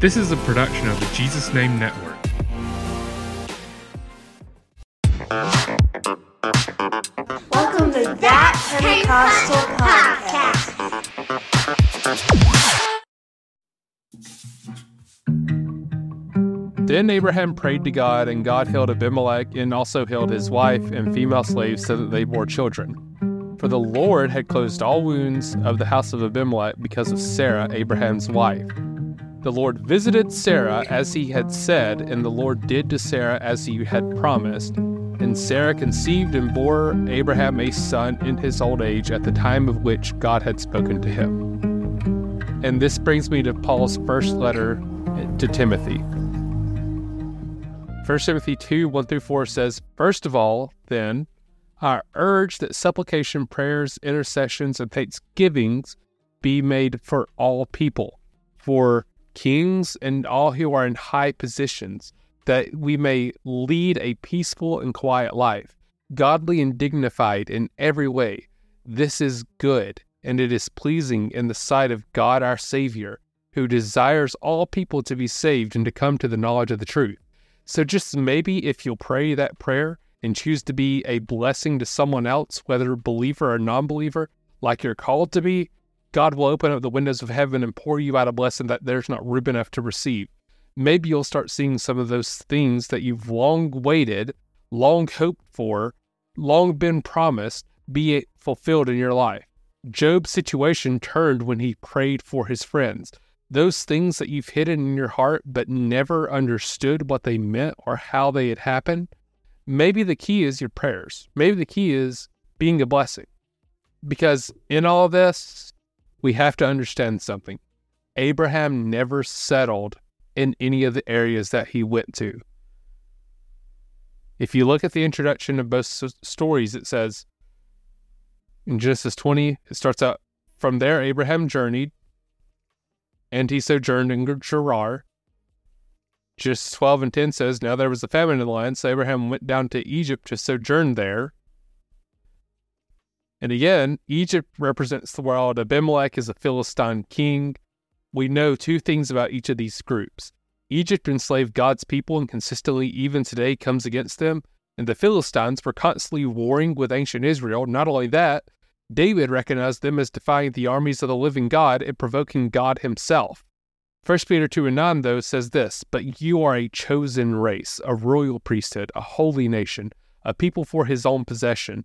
This is a production of the Jesus Name Network. Welcome to That Pentecostal Podcast. Then Abraham prayed to God, and God healed Abimelech and also healed his wife and female slaves so that they bore children. For the Lord had closed all wounds of the house of Abimelech because of Sarah, Abraham's wife. The Lord visited Sarah as he had said, and the Lord did to Sarah as he had promised. And Sarah conceived and bore Abraham a son in his old age at the time of which God had spoken to him. And this brings me to Paul's first letter to Timothy. 1 Timothy 2 1 through 4 says, First of all, then, I urge that supplication, prayers, intercessions, and thanksgivings be made for all people, for kings and all who are in high positions, that we may lead a peaceful and quiet life, godly and dignified in every way. This is good, and it is pleasing in the sight of God our Savior, who desires all people to be saved and to come to the knowledge of the truth. So, just maybe if you'll pray that prayer and choose to be a blessing to someone else, whether believer or non believer, like you're called to be, God will open up the windows of heaven and pour you out a blessing that there's not room enough to receive. Maybe you'll start seeing some of those things that you've long waited, long hoped for, long been promised be it fulfilled in your life. Job's situation turned when he prayed for his friends. Those things that you've hidden in your heart but never understood what they meant or how they had happened, maybe the key is your prayers. Maybe the key is being a blessing. Because in all of this, we have to understand something. Abraham never settled in any of the areas that he went to. If you look at the introduction of both stories, it says in Genesis 20, it starts out from there, Abraham journeyed and he sojourned in Gerar. Genesis 12 and 10 says, Now there was a famine in the land, so Abraham went down to Egypt to sojourn there. And again, Egypt represents the world. Abimelech is a Philistine king. We know two things about each of these groups. Egypt enslaved God's people and consistently, even today, comes against them. And the Philistines were constantly warring with ancient Israel. Not only that, David recognized them as defying the armies of the living God and provoking God himself. 1 Peter 2 and 9, though, says this But you are a chosen race, a royal priesthood, a holy nation, a people for his own possession,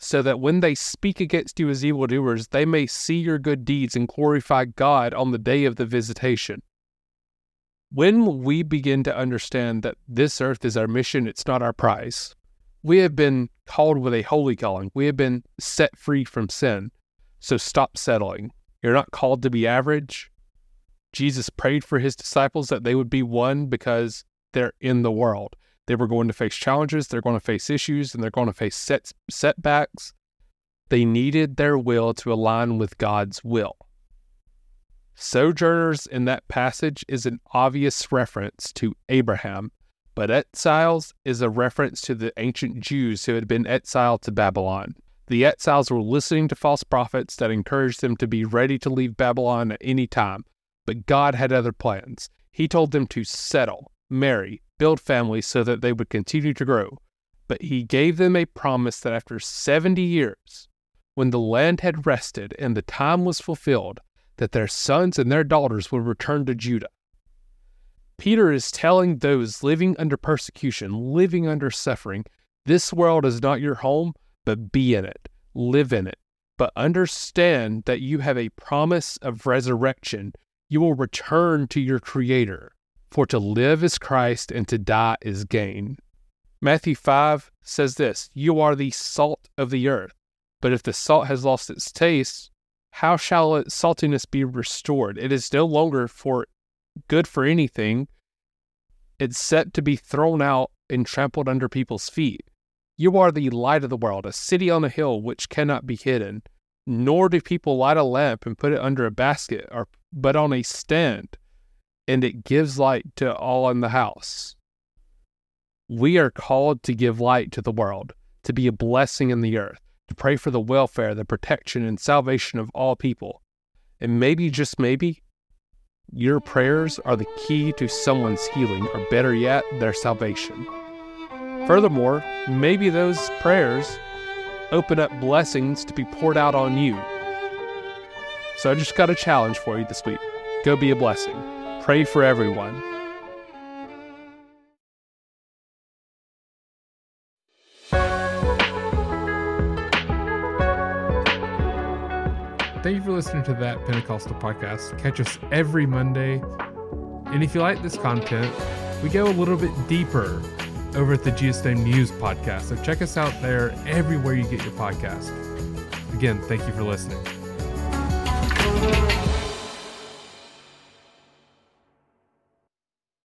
so that when they speak against you as evildoers, they may see your good deeds and glorify God on the day of the visitation. When we begin to understand that this earth is our mission, it's not our prize, we have been called with a holy calling. We have been set free from sin. So stop settling. You're not called to be average. Jesus prayed for his disciples that they would be one because they're in the world. They were going to face challenges, they're going to face issues, and they're going to face set, setbacks. They needed their will to align with God's will. Sojourners in that passage is an obvious reference to Abraham, but exiles is a reference to the ancient Jews who had been exiled to Babylon. The exiles were listening to false prophets that encouraged them to be ready to leave Babylon at any time, but God had other plans. He told them to settle, marry, build families so that they would continue to grow. But He gave them a promise that after 70 years, when the land had rested and the time was fulfilled, that their sons and their daughters would return to Judah. Peter is telling those living under persecution, living under suffering, this world is not your home, but be in it, live in it. But understand that you have a promise of resurrection. You will return to your Creator. For to live is Christ and to die is gain. Matthew 5 says this You are the salt of the earth. But if the salt has lost its taste, how shall its saltiness be restored? It is no longer for good for anything, It's set to be thrown out and trampled under people's feet. You are the light of the world, a city on a hill which cannot be hidden. Nor do people light a lamp and put it under a basket, or, but on a stand, and it gives light to all in the house. We are called to give light to the world, to be a blessing in the earth, to pray for the welfare, the protection, and salvation of all people. And maybe, just maybe, your prayers are the key to someone's healing, or better yet, their salvation. Furthermore, maybe those prayers open up blessings to be poured out on you. So I just got a challenge for you this week. Go be a blessing. Pray for everyone. Thank you for listening to that Pentecostal podcast. Catch us every Monday. And if you like this content, we go a little bit deeper over at the Jesus News podcast. So check us out there everywhere you get your podcast. Again, thank you for listening.